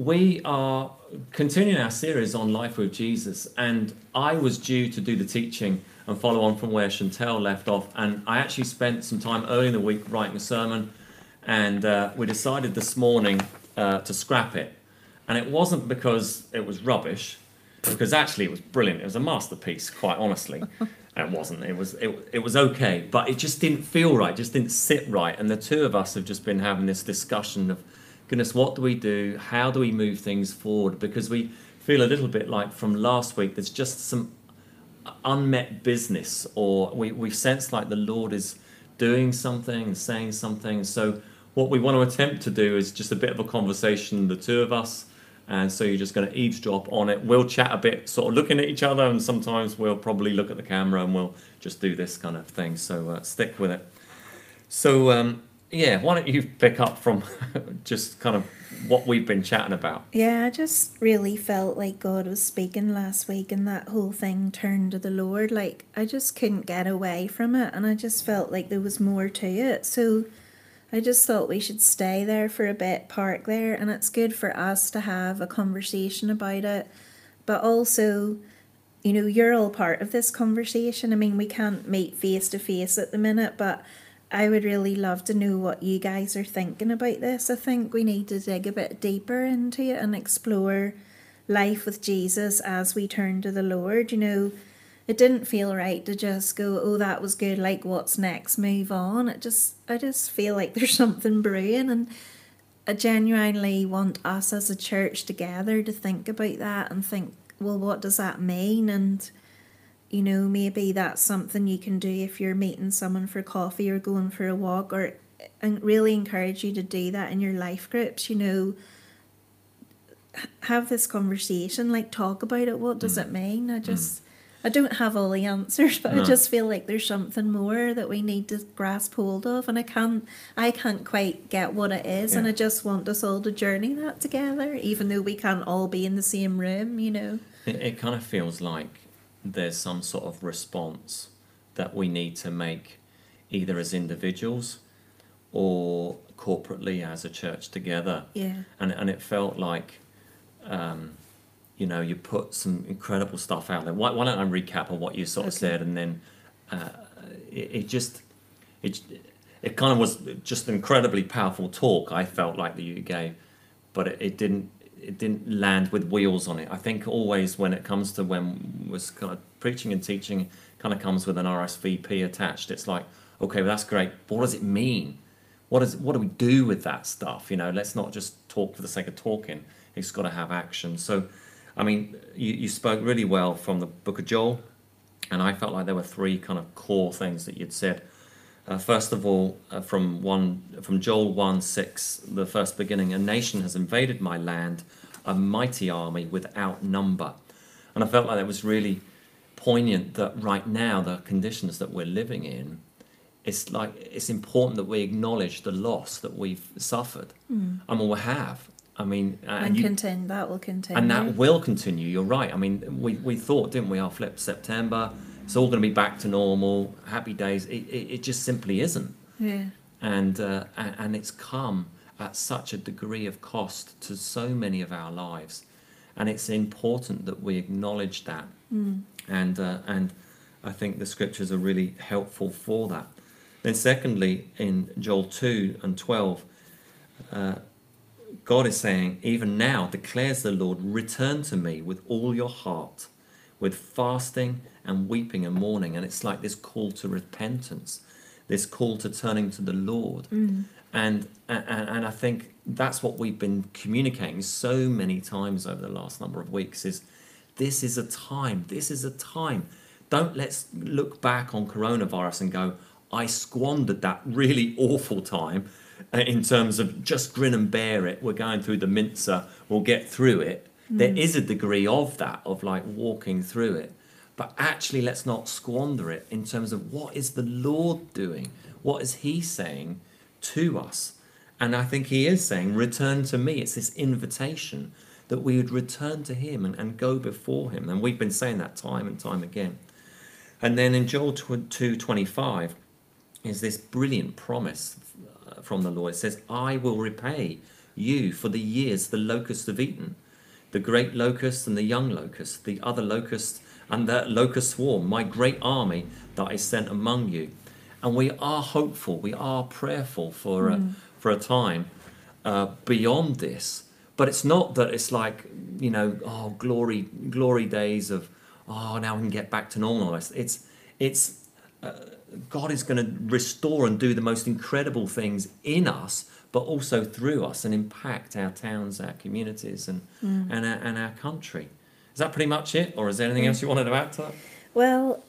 we are continuing our series on life with Jesus, and I was due to do the teaching and follow on from where Chantel left off, and I actually spent some time early in the week writing a sermon, and uh, we decided this morning uh, to scrap it, and it wasn't because it was rubbish, because actually it was brilliant. It was a masterpiece, quite honestly. it wasn't. It was it, it was okay, but it just didn't feel right. Just didn't sit right. And the two of us have just been having this discussion of, goodness, what do we do? How do we move things forward? Because we feel a little bit like from last week. There's just some unmet business, or we we sense like the Lord is doing something saying something. So what we want to attempt to do is just a bit of a conversation, the two of us and so you're just going to eavesdrop on it. We'll chat a bit, sort of looking at each other, and sometimes we'll probably look at the camera and we'll just do this kind of thing. So uh, stick with it. So um, yeah, why don't you pick up from just kind of what we've been chatting about? Yeah, I just really felt like God was speaking last week, and that whole thing turned to the Lord. Like I just couldn't get away from it, and I just felt like there was more to it. So I just thought we should stay there for a bit, park there, and it's good for us to have a conversation about it. But also, you know, you're all part of this conversation. I mean, we can't meet face to face at the minute, but I would really love to know what you guys are thinking about this. I think we need to dig a bit deeper into it and explore life with Jesus as we turn to the Lord. You know, it didn't feel right to just go, oh, that was good. Like, what's next? Move on. It just, I just feel like there's something brewing, and I genuinely want us as a church together to think about that and think, well, what does that mean? And you know, maybe that's something you can do if you're meeting someone for coffee or going for a walk, or and really encourage you to do that in your life groups. You know, have this conversation, like talk about it. What does mm. it mean? I just. Mm I don't have all the answers, but no. I just feel like there's something more that we need to grasp hold of, and I can't, I can't quite get what it is, yeah. and I just want us all to journey that together, even though we can't all be in the same room, you know. It, it kind of feels like there's some sort of response that we need to make, either as individuals or corporately as a church together. Yeah. And and it felt like. Um, you know, you put some incredible stuff out there. Why, why don't I recap on what you sort of okay. said, and then uh, it, it, just it it kind of was just an incredibly powerful talk. I felt like that you gave, but it, it didn't it didn't land with wheels on it. I think always when it comes to when was kind of preaching and teaching, kind of comes with an RSVP attached. It's like, okay, well that's great. But what does it mean? What is what do we do with that stuff? You know, let's not just talk for the sake of talking. It's got to have action. So I mean, you, you spoke really well from the book of Joel, and I felt like there were three kind of core things that you'd said. Uh, first of all, uh, from one from Joel one six, the first beginning, a nation has invaded my land, a mighty army without number, and I felt like that was really poignant. That right now, the conditions that we're living in, it's like it's important that we acknowledge the loss that we've suffered, mm. and we have, I mean, and, and you, continue. That will continue. And that will continue. You're right. I mean, we, we thought, didn't we? Our flip September. It's all going to be back to normal. Happy days. It, it, it just simply isn't. Yeah. And, uh, and and it's come at such a degree of cost to so many of our lives, and it's important that we acknowledge that. Mm. And uh, and I think the scriptures are really helpful for that. Then, secondly, in Joel two and twelve. Uh, God is saying, even now, declares the Lord, return to me with all your heart, with fasting and weeping and mourning. And it's like this call to repentance, this call to turning to the Lord. Mm. And, and, and I think that's what we've been communicating so many times over the last number of weeks is this is a time, this is a time. Don't let's look back on coronavirus and go, I squandered that really awful time uh, in terms of just grin and bear it. We're going through the mincer, we'll get through it. Mm. There is a degree of that, of like walking through it. But actually, let's not squander it in terms of what is the Lord doing? What is He saying to us? And I think He is saying, Return to me. It's this invitation that we would return to Him and, and go before Him. And we've been saying that time and time again. And then in Joel 2 25 is this brilliant promise from the Lord. It says, I will repay you for the years the locusts have eaten, the great locust and the young locust, the other locust and the locust swarm, my great army that I sent among you. And we are hopeful, we are prayerful for, a, for a time uh, beyond this. But it's not that it's like, you know, oh, glory, glory days of, oh, now we can get back to normal. It's, it's, it's uh, God is going to restore and do the most incredible things in us, but also through us and impact our towns, our communities, and, mm. and, our, and our country. Is that pretty much it? Or is there anything mm. else you wanted to add to that? Well,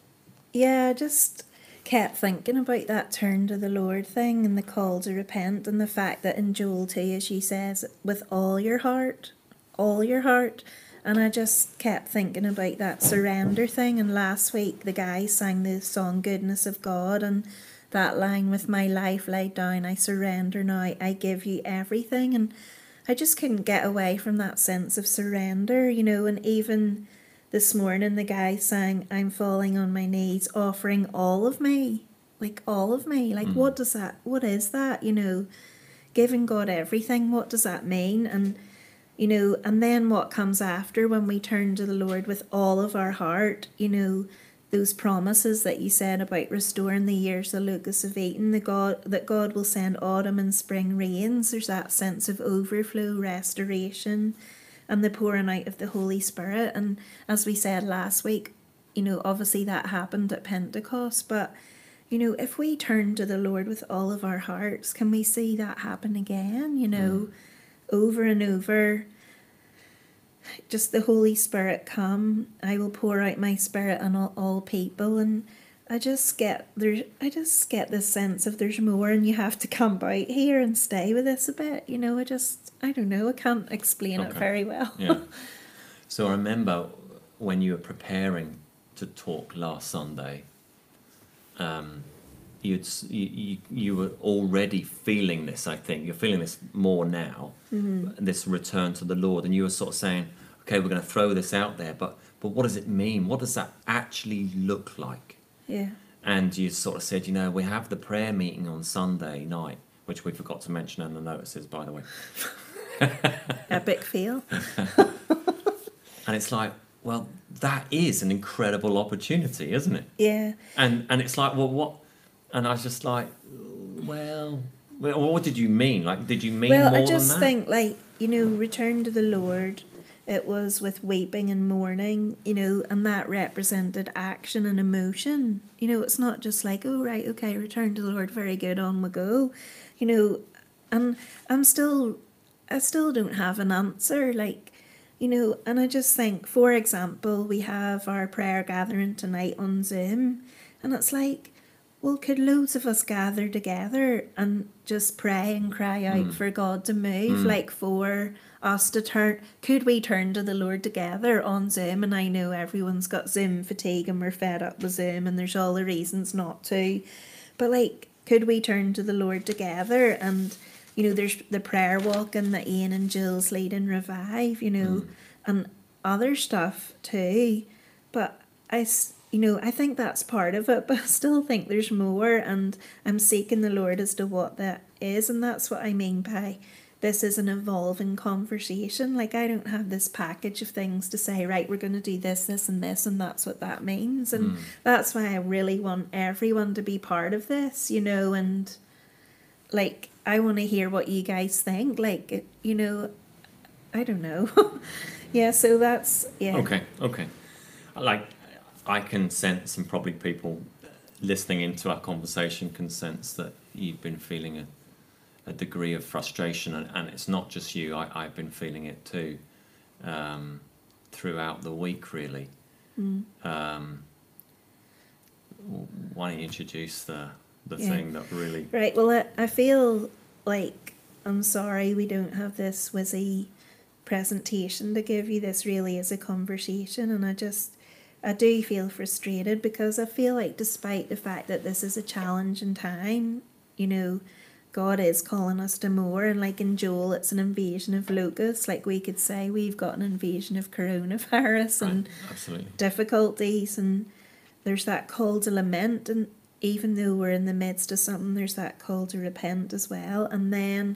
yeah, just kept thinking about that turn to the Lord thing and the call to repent and the fact that in Joel 2, as she says, with all your heart, all your heart. And I just kept thinking about that surrender thing. And last week, the guy sang the song Goodness of God and that line with my life laid down, I surrender now, I give you everything. And I just couldn't get away from that sense of surrender, you know, and even this morning the guy sang, I'm falling on my knees, offering all of me. Like all of me. Like mm-hmm. what does that what is that? You know, giving God everything, what does that mean? And you know, and then what comes after when we turn to the Lord with all of our heart, you know, those promises that you said about restoring the years the locusts of eaten, the God that God will send autumn and spring rains. There's that sense of overflow, restoration, and the pouring out of the Holy Spirit. And as we said last week, you know, obviously that happened at Pentecost, but you know, if we turn to the Lord with all of our hearts, can we see that happen again? You know, hmm. over and over just the Holy Spirit come. I will pour out my spirit on all, all people, and I just get there. I just get this sense of there's more, and you have to come out here and stay with us a bit. You know, I just I don't know. I can't explain it very well. Yeah. so I remember when you were preparing to talk last Sunday, um, you'd you, you you were already feeling this. I think you're feeling this more now. This return to the Lord, and you were sort of saying, "Okay, we're going to throw this out there, but but what does it mean? What does that actually look like?" yeah. And you sort of said, "You know, we have the prayer meeting on Sunday night." Which we forgot to mention in the notices, by the way. Epic feel. And it's like, well, that is an incredible opportunity, isn't it? Yeah. And and it's like, well, what? And I was just like, well, well what did you mean? Like, did you mean well, more I just think like you know, return to the Lord. It was with weeping and mourning, you know, and that represented action and emotion. You know, it's not just like, oh right, okay, return to the Lord, very good, on we go. You know, and I'm still, I still don't have an answer. Like, you know, and I just think, for example, we have our prayer gathering tonight on Zoom, and it's like, well, could loads of us gather together and just pray and cry out hmm. for God to move, hmm. like for us to turn? Could we turn to the Lord together on Zoom? And I know everyone's got Zoom fatigue and we're fed up with Zoom, and there's all the reasons not to. But like, could we turn to the Lord together? And you know, there's the prayer walk and the Ian and Jill's lead and revive, you know, hmm. and other stuff too. But I, you know, I think that's part of it, but I still think there's more, and I'm seeking the Lord as to what that is, and that's what I mean by this is an evolving conversation. Like I don't have this package of things to say, right, we're going to do this, this, and this, and that's what that means, and hmm. that's why I really want everyone to be part of this, you know, and like I want to hear what you guys think, like you know, I don't know, yeah. So that's yeah. Okay, okay. I Like, I can sense, and probably people listening into our conversation can sense that you've been feeling a, a degree of frustration, and, and it's not just you. I, I've been feeling it too, um, throughout the week, really. Mm. Um, why don't you introduce the the Yeah. thing that really? Right. Well, I, I feel like I'm sorry we don't have this whizzy presentation to give you. This really is a conversation, and I just I do feel frustrated because I feel like despite the fact that this is a challenging time, you know, God is calling us to more. And like in Joel, it's an invasion of locusts. Like we could say we've got an invasion of coronavirus and absolutely. difficulties and there's that call to lament and even though we're in the midst of something there's that call to repent as well and then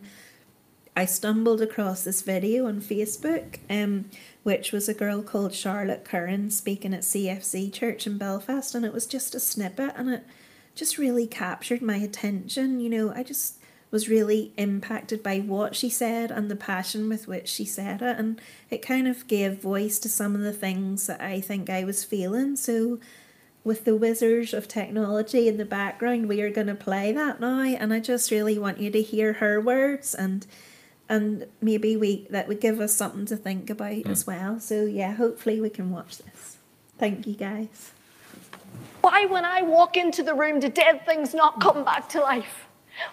I stumbled across this video on Facebook, um, which was a girl called Charlotte Curran speaking at CFC Church in Belfast, and it was just a snippet, and it just really captured my attention. You know, I just was really impacted by what she said and the passion with which she said it, and it kind of gave voice to some of the things that I think I was feeling. So, with the wizards of technology in the background, we are going to play that now, and I just really want you to hear her words and and maybe we that would give us something to think about mm. as well. So yeah, hopefully we can watch this. Thank you guys. Why when I walk into the room do dead things not come back to life?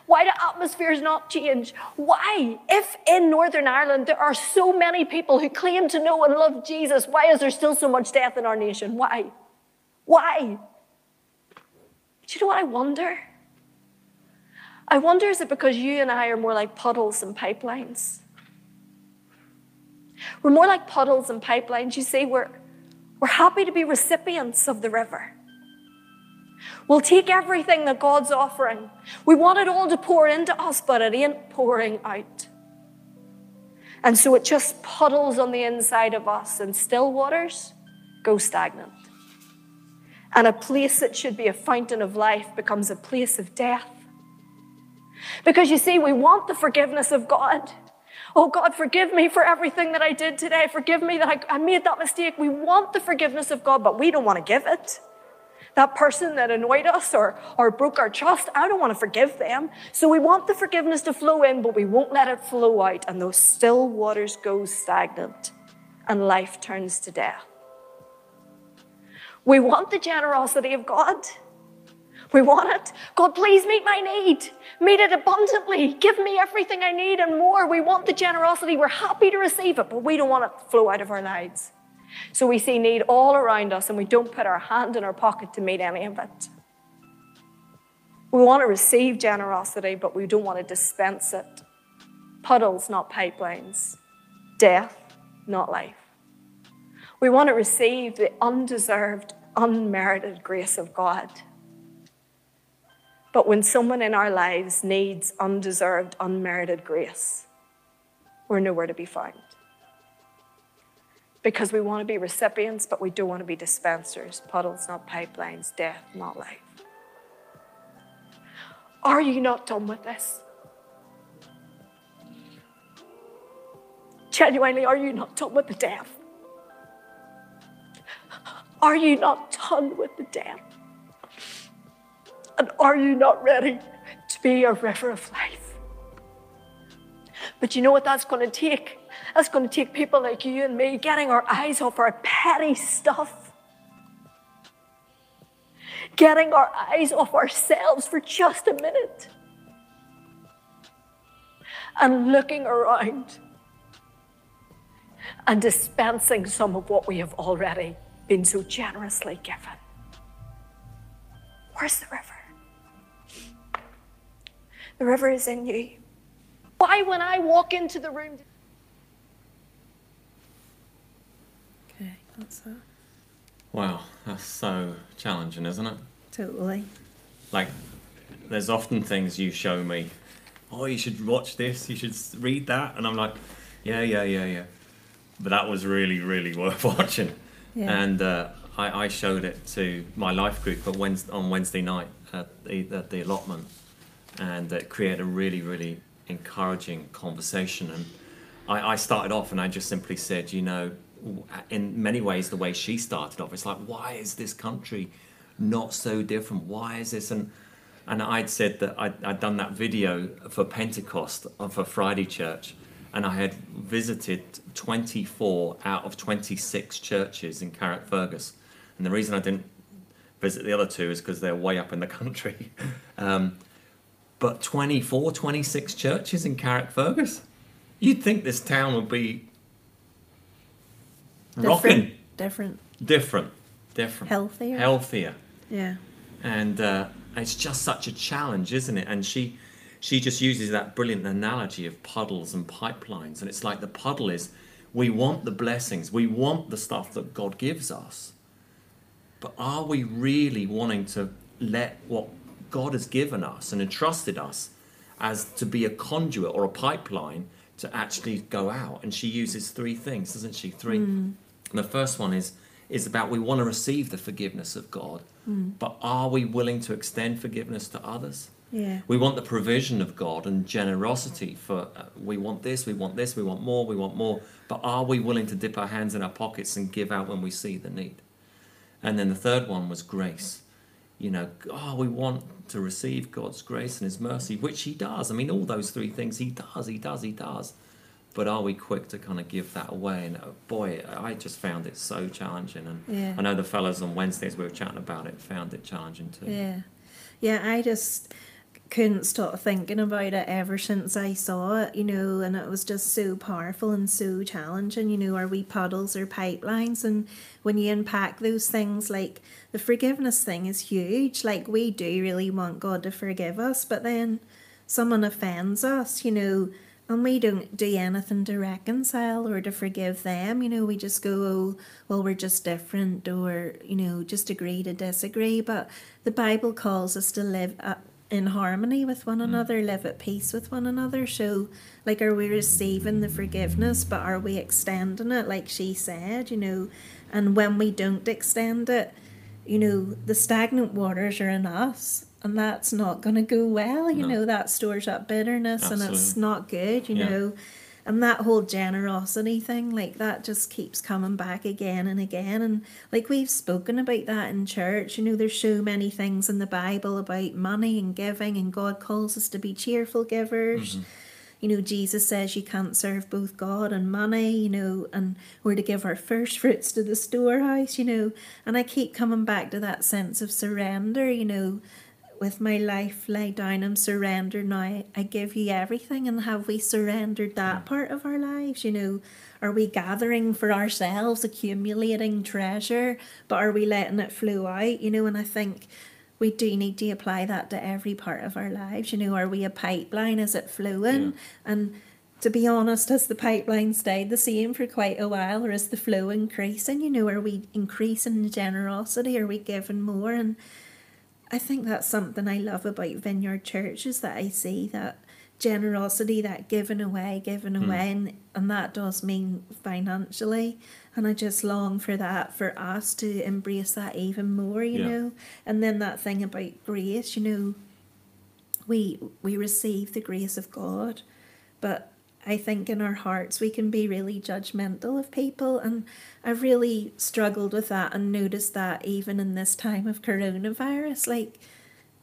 Why do atmospheres not change? Why, if in Northern Ireland there are so many people who claim to know and love Jesus, why is there still so much death in our nation? Why? Why? Do you know what I wonder? I wonder is it because you and I are more like puddles and pipelines? We're more like puddles and pipelines. You see, we're, we're happy to be recipients of the river. We'll take everything that God's offering. We want it all to pour into us, but it ain't pouring out. And so it just puddles on the inside of us, and still waters go stagnant. And a place that should be a fountain of life becomes a place of death. Because you see, we want the forgiveness of God. Oh God, forgive me for everything that I did today. Forgive me that I, I made that mistake. We want the forgiveness of God, but we don't want to give it. That person that annoyed us or, or broke our trust, I don't want to forgive them. So we want the forgiveness to flow in, but we won't let it flow out. And those still waters go stagnant and life turns to death. We want the generosity of God. We want it. God, please meet my need. Meet it abundantly. Give me everything I need and more. We want the generosity. We're happy to receive it, but we don't want it to flow out of our lives. So we see need all around us and we don't put our hand in our pocket to meet any of it. We want to receive generosity, but we don't want to dispense it. Puddles, not pipelines. Death, not life. We want to receive the undeserved, unmerited grace of God. But when someone in our lives needs undeserved, unmerited grace, we're nowhere to be found. Because we want to be recipients, but we don't want to be dispensers. Puddles, not pipelines, death, not life. Are you not done with this? Genuinely, are you not done with the death? Are you not done with the death? And are you not ready to be a river of life? But you know what that's going to take? That's going to take people like you and me getting our eyes off our petty stuff. Getting our eyes off ourselves for just a minute. And looking around and dispensing some of what we have already been so generously given. Where's the river? The river is in you. Why, when I walk into the room? Okay, that's that. Wow, that's so challenging, isn't it? Totally. Like, there's often things you show me. Oh, you should watch this. You should read that, and I'm like, yeah, yeah, yeah, yeah. But that was really, really worth watching. Yeah. And uh, I, I, showed it to my life group on Wednesday, on Wednesday night at the, at the allotment, and it created a really, really encouraging conversation. And I, I started off and I just simply said, you know, in many ways, the way she started off, it's like, why is this country not so different? Why is this? And and I'd said that I'd, I'd done that video for Pentecost for Friday Church, and I had visited 24 out of 26 churches in Carrickfergus. And the reason I didn't visit the other two is because they're way up in the country. Um, but 24, 26 churches in Carrickfergus? You'd think this town would be rocking. Different. Different. Different. Healthier. Healthier. Yeah. And uh, it's just such a challenge, isn't it? And she she just uses that brilliant analogy of puddles and pipelines. And it's like the puddle is we want the blessings, we want the stuff that God gives us. But are we really wanting to let what God has given us and entrusted us as to be a conduit or a pipeline to actually go out. And she uses three things, doesn't she? Three. The first one is is about we want to receive the forgiveness of God, but are we willing to extend forgiveness to others? Yeah. We want the provision of God and generosity for uh, we want this, we want this, we want more, we want more. But are we willing to dip our hands in our pockets and give out when we see the need? And then the third one was grace. You know, oh, we want to receive God's grace and His mercy, which He does. I mean, all those three things He does, He does, He does. But are we quick to kind of give that away? And uh, boy, I just found it so challenging. And Yeah. I know the fellows on Wednesdays we were chatting about it found it challenging too. Yeah. Yeah, I just couldn't stop thinking about it ever since I saw it, you know, and it was just so powerful and so challenging, you know, are we puddles or pipelines? And when you unpack those things, like the forgiveness thing is huge. Like we do really want God to forgive us, but then someone offends us, you know, and we don't do anything to reconcile or to forgive them. You know, we just go, oh, well, we're just different, or, you know, just agree to disagree. But the Bible calls us to live uh, in harmony with one mm. another, live at peace with one another. So, like, are we receiving the forgiveness, but are we extending it, like she said, you know? And when we don't extend it, you know, the stagnant waters are in us. And that's not going to go well, you No. know, that stores up bitterness and it's not good, you Yeah. know. And that whole generosity thing, like that just keeps coming back again and again. And like we've spoken about that in church, you know, there's so many things in the Bible about money and giving, and God calls us to be cheerful givers. Mm-hmm. You know, Jesus says you can't serve both God and money, you know, and we're to give our first fruits to the storehouse, you know. And I keep coming back to that sense of surrender, you know, with my life lay down and surrender now. I give you everything. And have we surrendered that mm. part of our lives? You know, are we gathering for ourselves, accumulating treasure, but are we letting it flow out? You know, and I think we do need to apply that to every part of our lives. You know, are we a pipeline? Is it flowing? Yeah. And to be honest, has the pipeline stayed the same for quite a while, or is the flow increasing? You know, are we increasing the generosity? Are we giving more? And I think that's something I love about Vineyard Church is that I see that generosity, that giving away, giving hmm. away, and, and that does mean financially. And I just long for that, for us to embrace that even more, you Yeah. know. And then that thing about grace, you know, we we receive the grace of God, but I think in our hearts we can be really judgmental of people, and I've really struggled with that and noticed that even in this time of coronavirus. Like,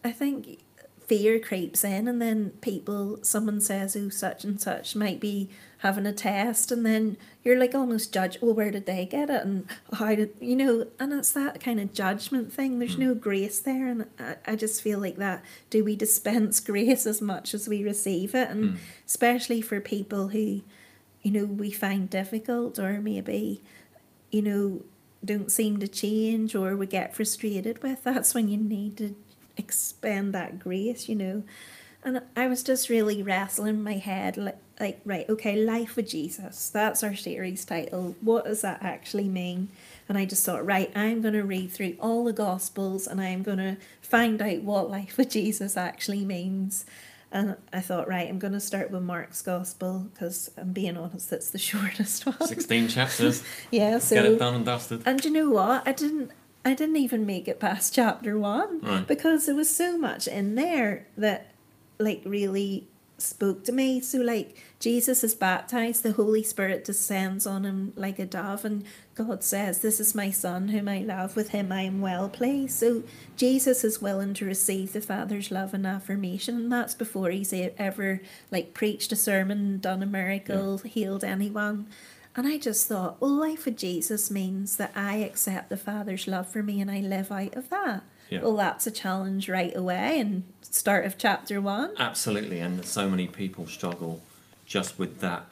I think fear creeps in, and then people, someone says, "Oh, such and such might be having a test," and then you're like almost judge. Well, where did they get it, and how did you know? And it's that kind of judgment thing. There's hmm. no grace there, and I, I just feel like that. Do we dispense grace as much as we receive it, and hmm. especially for people who, you know, we find difficult or maybe, you know, don't seem to change or we get frustrated with? That's when you need to expend that grace, you know. And I was just really wrestling my head, like, like, right, okay, life with Jesus. That's our series title. What does that actually mean? And I just thought, right, I'm going to read through all the Gospels and I'm going to find out what life with Jesus actually means. And I thought, right, I'm going to start with Mark's Gospel because I'm being honest, that's the shortest one. 16 chapters. Yeah, so Get it done and dusted. and you know what? I didn't I didn't even make it past chapter one Right. because there was so much in there that like really spoke to me. So like Jesus is baptized, the Holy Spirit descends on him like a dove, and God says, This is my son whom I love, with him I am well pleased. So Jesus is willing to receive the Father's love and affirmation, and that's before he's ever like preached a sermon, done a miracle, healed anyone. And I just thought, well, life with Jesus means that I accept the Father's love for me and I live out of that. Yeah. Well, that's a challenge right away and start of chapter one. Absolutely, and so many people struggle just with that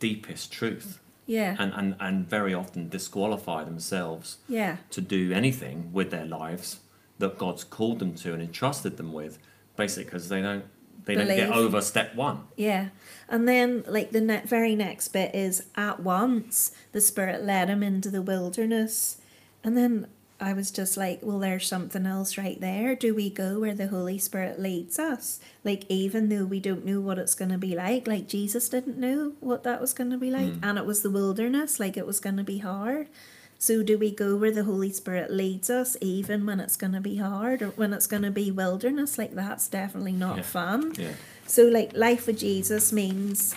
deepest truth, Yeah. and, and, and very often disqualify themselves yeah. to do anything with their lives that God's called them to and entrusted them with, basically because they don't they don't get over step one. Yeah. And then, like, the ne- very next bit is at once the Spirit led him into the wilderness. And then I was just like, well, there's something else right there. Do we go where the Holy Spirit leads us? Like, even though we don't know what it's going to be like, like Jesus didn't know what that was going to be like, hmm. and it was the wilderness, like it was going to be hard. So, do we go where the Holy Spirit leads us, even when it's going to be hard or when it's going to be wilderness? Like, that's definitely not Yeah. fun. Yeah. So, like, life with Jesus means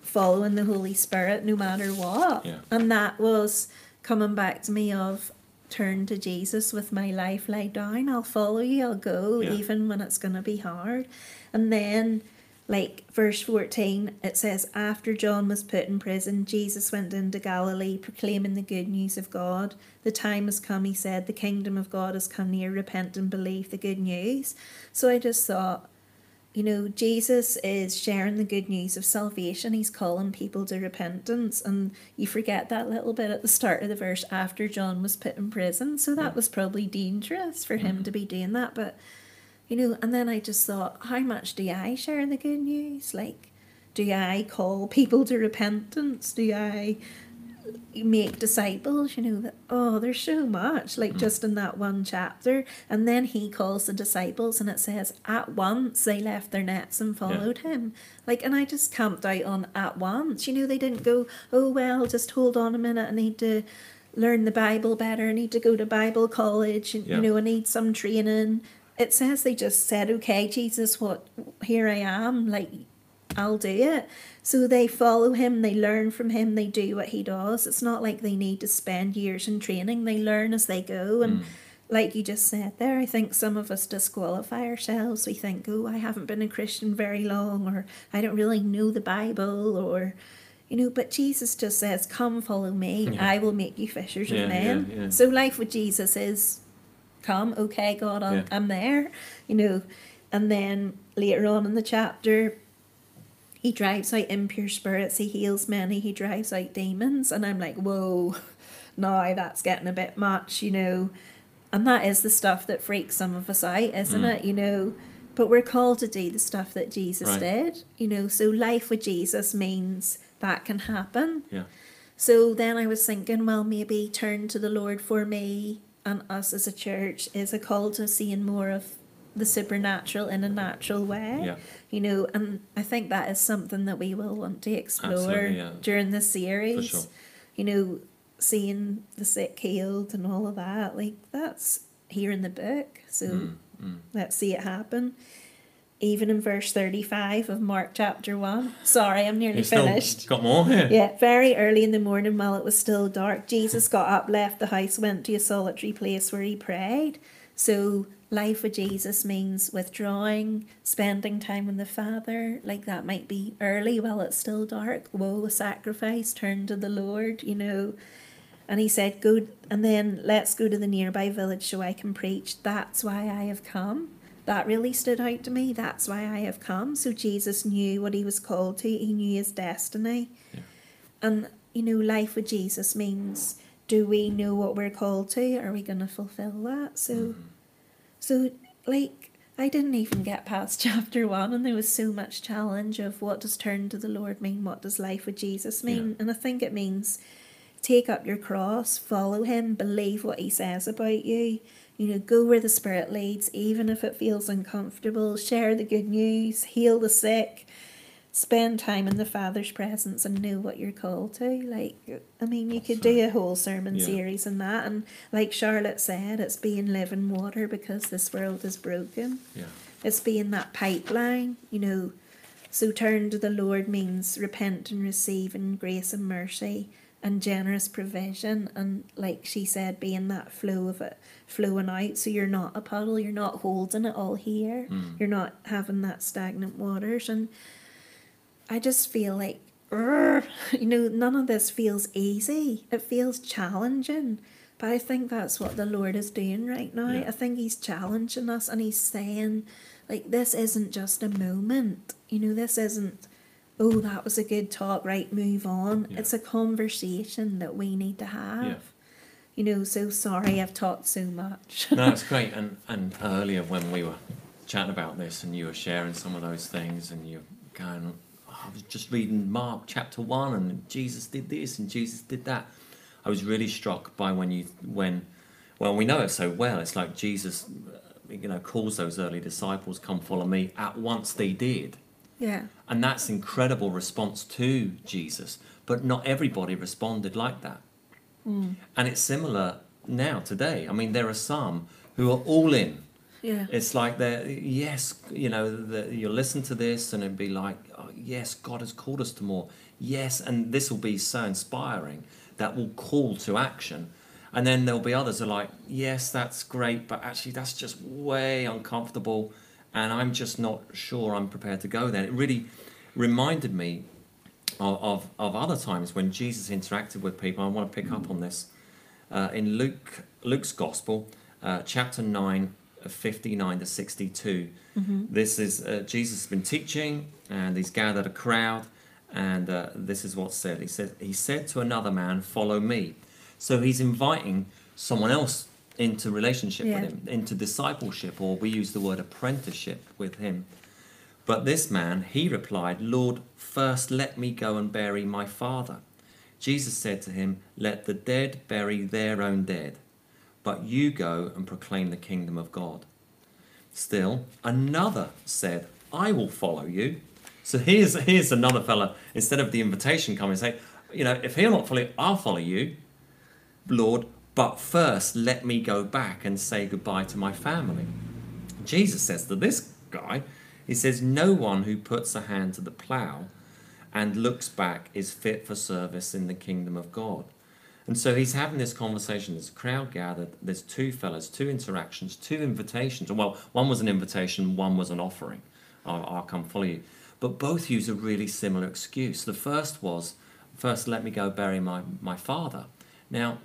following the Holy Spirit no matter what. Yeah. And that was coming back to me of turn to Jesus with my life laid down. I'll follow you, I'll go, Yeah. even when it's going to be hard. And then, like, verse 14, it says, After John was put in prison, Jesus went into Galilee proclaiming the good news of God. The time has come, he said, the kingdom of God has come near. Repent and believe the good news. So I just thought, you know, Jesus is sharing the good news of salvation. He's calling people to repentance. And you forget that little bit at the start of the verse after John was put in prison. So that was probably dangerous for him mm-hmm. to be doing that. But, you know, and then I just thought, how much do I share in the good news? Like, do I call people to repentance? Do I make disciples you know that oh there's so much like mm. just in that one chapter. And then he calls the disciples and it says at once they left their nets and followed him. Like and i just camped out on at once. You know they didn't go oh well just hold on a minute i need to learn the bible better i need to go to bible college and Yeah. you know i need some training. It says they just said okay jesus what here i am like I'll do it. So they follow him, they learn from him, they do what he does. It's not like they need to spend years in training, they learn as they go. And hmm. like you just said there, I think some of us disqualify ourselves. We think, oh, I haven't been a Christian very long, or I don't really know the Bible, or. You know, but Jesus just says, Come follow me, Yeah. I will make you fishers Yeah, of men. yeah. So life with Jesus is come, okay, God, I'm. I'm there, you know. And then later on in the chapter, he drives out impure spirits, he heals many, he drives out demons. And I'm like, whoa, now that's getting a bit much, you know. And that is the stuff that freaks some of us out, isn't Mm. it? You know, but we're called to do the stuff that Jesus Right. did, you know. So life with Jesus means that can happen. Yeah. So then I was thinking, well, maybe turn to the Lord for me and us as a church is a call to seeing more of the supernatural in a natural way. Yeah. You know, and I think that is something that we will want to explore yeah. during this series. sure. You know, seeing the sick healed and all of that, like that's here in the book. So Mm, mm. let's see it happen. Even in verse 35 of Mark chapter 1. Sorry, I'm nearly finished. got more here? Yeah, very early in the morning while it was still dark, Jesus got up, left the house, went to a solitary place where he prayed. So, life with Jesus means withdrawing, spending time with the Father. Like that might be early while it's still dark. A sacrifice, turn to the Lord, you know. And he said, Go and then let's go to the nearby village so I can preach. That's why I have come. That really stood out to me. That's why I have come. So Jesus knew what he was called to, he knew his destiny. Yeah. And, you know, life with Jesus means do we know what we're called to? Are we going to fulfill that? So, Mm-hmm. So like, I didn't even get past chapter one, and there was so much challenge of what does turn to the Lord mean? What does life with Jesus mean? Yeah. And I think it means take up your cross, follow Him, believe what He says about you. You know, go where the Spirit leads, even if it feels uncomfortable. Share the good news, heal the sick, spend time in the Father's presence, and know what you're called to. Like, I mean, you could do a whole sermon Yeah. series on that. And like Charlotte said, it's being living water because this world is broken. Yeah. It's being that pipeline, you know. So turn to the Lord means repent and receive in grace and mercy and generous provision and like she said, being that flow of it flowing out. So you're not a puddle, you're not holding it all here. Mm. You're not having that stagnant waters and I just feel like you know, none of this feels easy. It feels challenging. But I think that's what the Lord is doing right now. Yeah. I think He's challenging us and He's saying, like, this isn't just a moment. You know, this isn't, oh, that was a good talk, right, move on. Yeah. It's a conversation that we need to have. Yeah. You know, so sorry I've talked so much. no, it's great. And and earlier when we were chatting about this, and you were sharing some of those things, and you're going, I was just reading Mark chapter one, and Jesus did this, and Jesus did that. I was really struck by when you when Well, we know it so well. It's like Jesus, uh, you know, calls those early disciples, "Come follow me." At once they did, Yeah. and that's incredible response to Jesus. But not everybody responded like that, and it's similar now today. I mean, there are some who are all in. Yeah. It's like they're yes, you know, the, you'll listen to this and it'd be like, oh, yes, God has called us to more. Yes, and this will be so inspiring that will call to action. And then there'll be others are like, yes, that's great, but actually that's just way uncomfortable, and I'm just not sure I'm prepared to go there. It really reminded me of, of, of other times when Jesus interacted with people. I want to pick up on this uh, in Luke Luke's Gospel, uh, chapter nine, 59 to 62. This is uh, Jesus has been teaching, and he's gathered a crowd, and uh, this is what's said. He said, "He said to another man, Follow me." So he's inviting someone else into relationship Yeah. with him, into discipleship, or we use the word apprenticeship with him. But this man, he replied, Lord, first let me go and bury my father. Jesus said to him, Let the dead bury their own dead, but you go and proclaim the kingdom of God. Still, another said, I will follow you. So here's, here's another fella, instead of the invitation coming, say, You know, if he'll not follow you, I'll follow you, Lord, but first let me go back and say goodbye to my family. Jesus says to this guy, he says, No one who puts a hand to the plough and looks back is fit for service in the kingdom of God. And so he's having this conversation. There's a crowd gathered. There's two fellas, two interactions, two invitations. Well, one was an invitation, one was an offering. I'll, I'll come follow you. But both use a really similar excuse. The first was, first let me go bury my, my father. Now,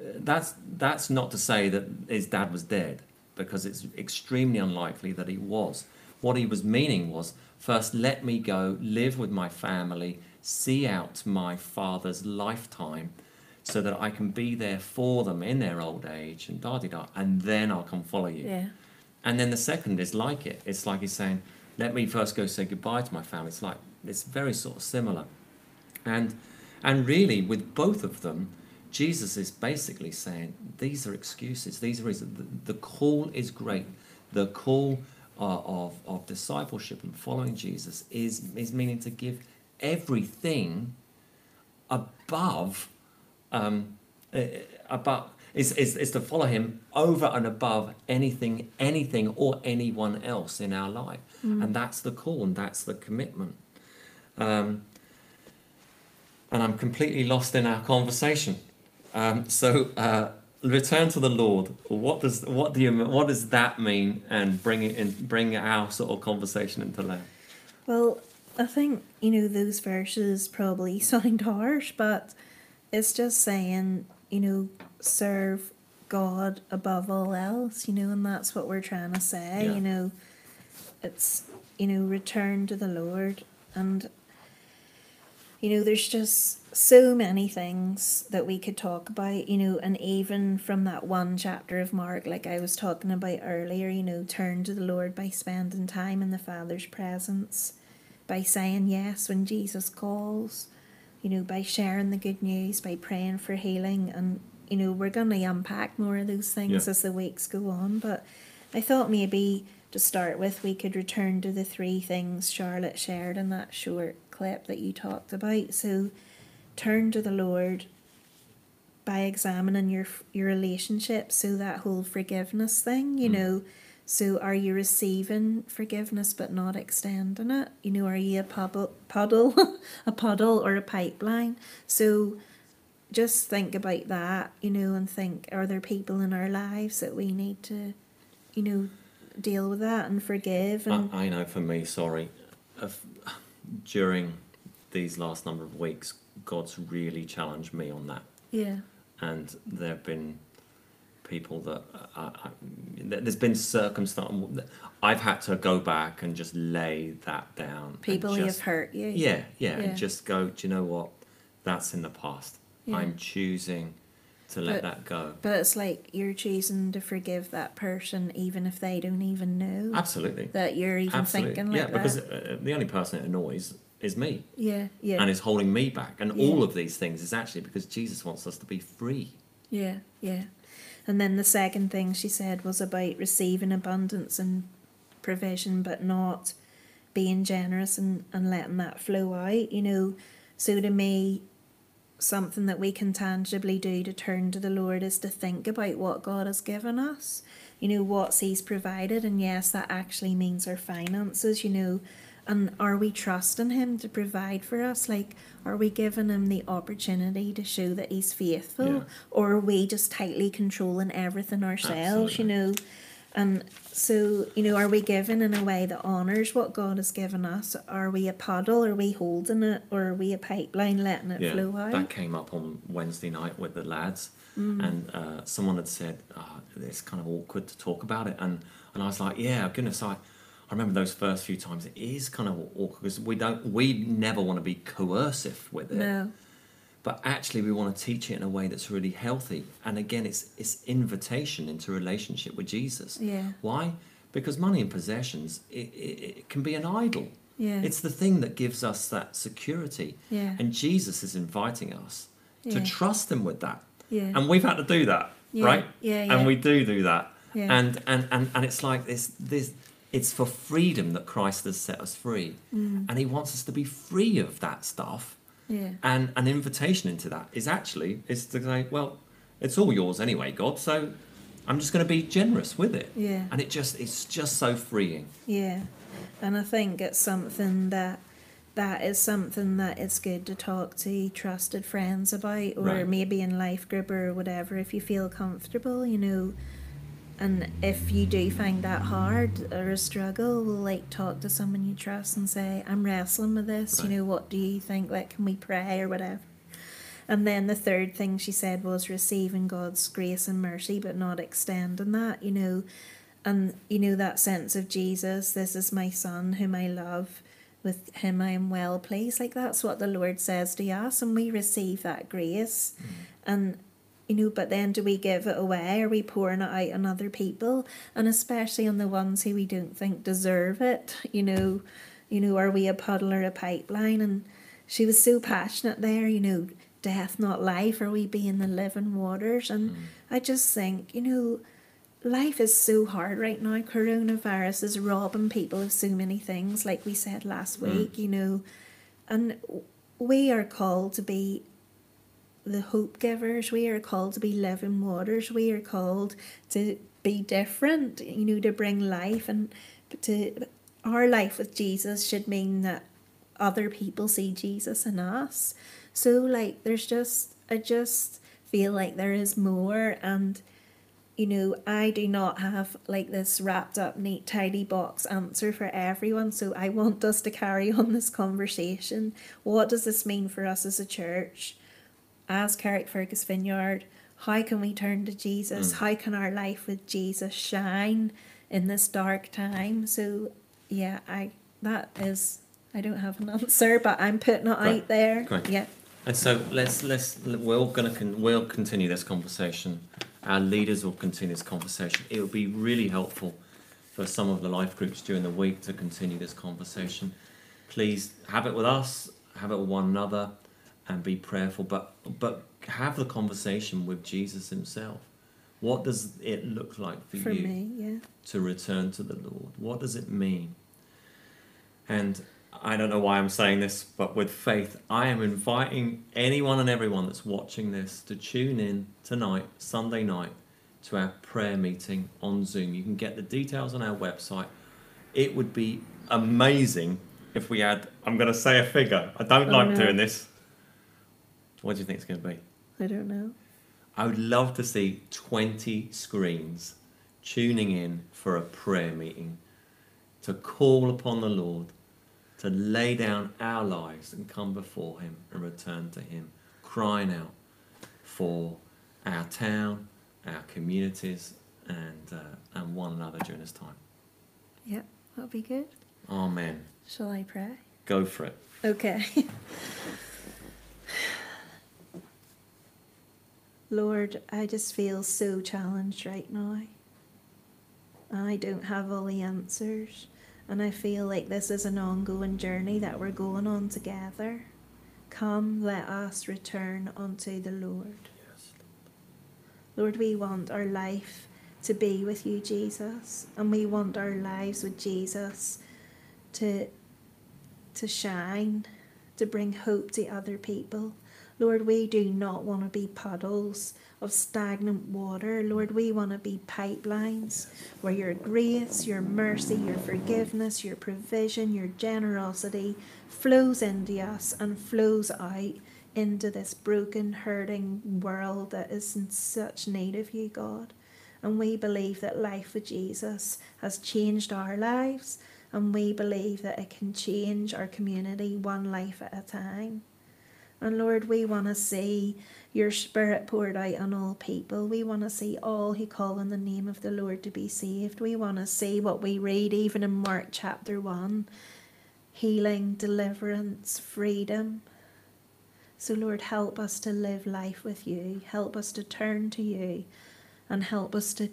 that's that's not to say that his dad was dead because it's extremely unlikely that he was what he was meaning was first let me go live with my family see out my father's lifetime so that i can be there for them in their old age and da da da and then i'll come follow you Yeah. and then the second is like it. It's like he's saying, let me first go say goodbye to my family. It's like, it's very sort of similar. And, and really, with both of them, Jesus is basically saying, these are excuses. These are reasons. The, the call is great. The call uh, of, of discipleship and following Jesus is, is meaning to give everything above um, uh, about is, is, is to follow him over and above anything anything or anyone else in our life. And that's the call and that's the commitment. Um, and i'm completely lost in our conversation. Um, so uh, return to the lord. What does what do you what does that mean? And bring it in bring our sort of conversation into that Well, I think, you know, those verses probably sound harsh, but it's just saying, you know, serve God above all else, you know, and that's what we're trying to say, Yeah. you know. It's, you know, return to the Lord. And, you know, there's just so many things that we could talk about, you know, and even from that one chapter of Mark, like I was talking about earlier, you know, turn to the Lord by spending time in the Father's presence, by saying yes when Jesus calls, you know, by sharing the good news, by praying for healing. And, you know, we're going to unpack more of those things Yeah. as the weeks go on. But I thought maybe to start with, we could return to the three things Charlotte shared in that short clip that you talked about. So, turn to the Lord by examining your your relationship. So that whole forgiveness thing, you Mm. know. So are you receiving forgiveness but not extending it? You know, are you a puddle, puddle, a puddle or a pipeline? So just think about that, you know, and think: Are there people in our lives that we need to, you know, deal with that and forgive? And I, I know for me, sorry, if, during these last number of weeks, God's really challenged me on that. yeah, And there have been people that uh, uh, uh, I, I, there's been circumstance I've had to go back and just lay that down. people who have hurt you. Yeah, yeah, Yeah. and just go. Do you know what? That's in the past. Yeah. I'm choosing to let But- that go. But it's like you're choosing to forgive that person even if they don't even know Absolutely, that you're even absolutely. thinking like yeah, because that. uh, the only person it annoys is me. Yeah, yeah. and is holding me back. And Yeah. all of these things is actually because Jesus wants us to be free. Yeah, yeah. And then the second thing she said was about receiving abundance and provision, but not being generous and, and letting that flow out, you know. So to me, something that we can tangibly do to turn to the Lord is to think about what God has given us, you know, what He's provided. And yes, that actually means our finances, you know. And are we trusting Him to provide for us? Like, are we giving Him the opportunity to show that He's faithful? Yeah. Or are we just tightly controlling everything ourselves, Absolutely. you know? And so, you know, are we giving in a way that honours what God has given us? Are we a puddle? Are we holding it? Or are we a pipeline letting it yeah, flow out? that came up on Wednesday night with the lads, Mm. and uh, someone had said oh, it's kind of awkward to talk about it, and and I was like, yeah, goodness, I. I remember those first few times. It is kind of awkward because we don't, we never want to be coercive with it. No. but actually we want to teach it in a way that's really healthy and again it's it's invitation into relationship with jesus Yeah. why because money and possessions it, it, it can be an idol Yeah. it's the thing that gives us that security Yeah. and jesus is inviting us to trust him with that Yeah. and we've had to do that Yeah, right yeah, yeah. and we do do that Yeah. and, and and and it's like this this it's for freedom that christ has set us free Mm. and he wants us to be free of that stuff Yeah. and an invitation into that is actually is to say, well, it's all yours anyway, God. So I'm just going to be generous with it. Yeah. And it just it's just so freeing. Yeah. And I think it's something that that is something that it's good to talk to trusted friends about or Right. maybe in life group or whatever if you feel comfortable, you know. And if you do find that hard or a struggle, we'll like talk to someone you trust and say, I'm wrestling with this, Right. you know, what do you think? Like, can we pray or whatever? And then the third thing she said was receiving God's grace and mercy, but not extending that, you know. And, you know, that sense of Jesus, this is my son whom I love, with him I am well pleased. Like, that's what the Lord says to us, and we receive that grace. Mm. And, you know, but then do we give it away? Are we pouring it out on other people? And especially on the ones who we don't think deserve it, you know, you know, are we a puddle or a pipeline? And she was so passionate there, you know, death, not life. Are we being the living waters? And mm. I just think, you know, life is so hard right now. Coronavirus is robbing people of so many things, like we said last mm. week, you know, and we are called to be the hope givers. We are called to be living waters. We are called to be different, you know, to bring life and to our life with Jesus should mean that other people see Jesus in us. So like there's just I just feel like there is more and you know, I do not have like this wrapped up, neat, tidy box answer for everyone. So I want us to carry on this conversation. What does this mean for us as a church? As Carrickfergus Vineyard, how can we turn to Jesus? Mm. How can our life with Jesus shine in this dark time? So yeah, I that is I don't have an answer, but I'm putting it Great. out there. Great. Yeah. And so let's let's we're all going to con- we'll continue this conversation. Our leaders will continue this conversation. It will be really helpful for some of the life groups during the week to continue this conversation. Please have it with us, have it with one another, and be prayerful. But but have the conversation with Jesus Himself. What does it look like for, For you? me, yeah. to return to the Lord? What does it mean? And I don't know why I'm saying this, but with faith, I am inviting anyone and everyone that's watching this to tune in tonight, Sunday night, to our prayer meeting on Zoom. You can get the details on our website. It would be amazing if we had, I'm going to say a figure. I don't Oh, like no. doing this. What do you think it's going to be? I don't know. I would love to see 20 screens tuning in for a prayer meeting to call upon the Lord, to lay down our lives and come before Him and return to Him, crying out for our town, our communities, and, uh, and one another during this time. Yep, that'll be good. Amen. Shall I pray? Go for it. Okay. Lord, I just feel so challenged right now. I don't have all the answers, and I feel like this is an ongoing journey that we're going on together. Come, let us return unto the Lord. Yes. Lord, we want our life to be with you, Jesus, and we want our lives with Jesus to to shine, to bring hope to other people. Lord, we do not want to be puddles of stagnant water. Lord, we want to be pipelines where your grace, your mercy, your forgiveness, your provision, your generosity flows into us and flows out into this broken, hurting world that is in such need of you, God. And we believe that life with Jesus has changed our lives, and we believe that it can change our community one life at a time. And Lord, we want to see your Spirit poured out on all people. We want to see all who call on the name of the Lord to be saved. We want to see what we read even in Mark chapter 1 healing, deliverance, freedom. So, Lord, help us to live life with you. Help us to turn to you and help us to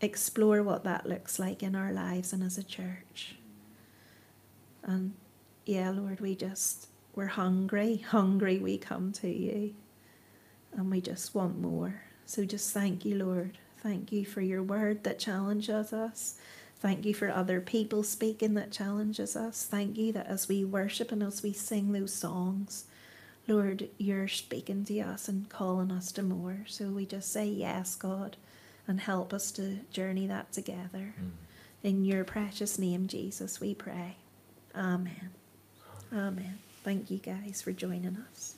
explore what that looks like in our lives and as a church. And yeah, Lord, we just we're hungry, hungry we come to you. And we just want more. So just thank you, Lord. Thank you for your word that challenges us. Thank you for other people speaking that challenges us. Thank you that as we worship and as we sing those songs, Lord, you're speaking to us and calling us to more. So we just say yes, God, and help us to journey that together. Mm. In your precious name, Jesus, we pray. Amen. Amen. Thank you guys for joining us.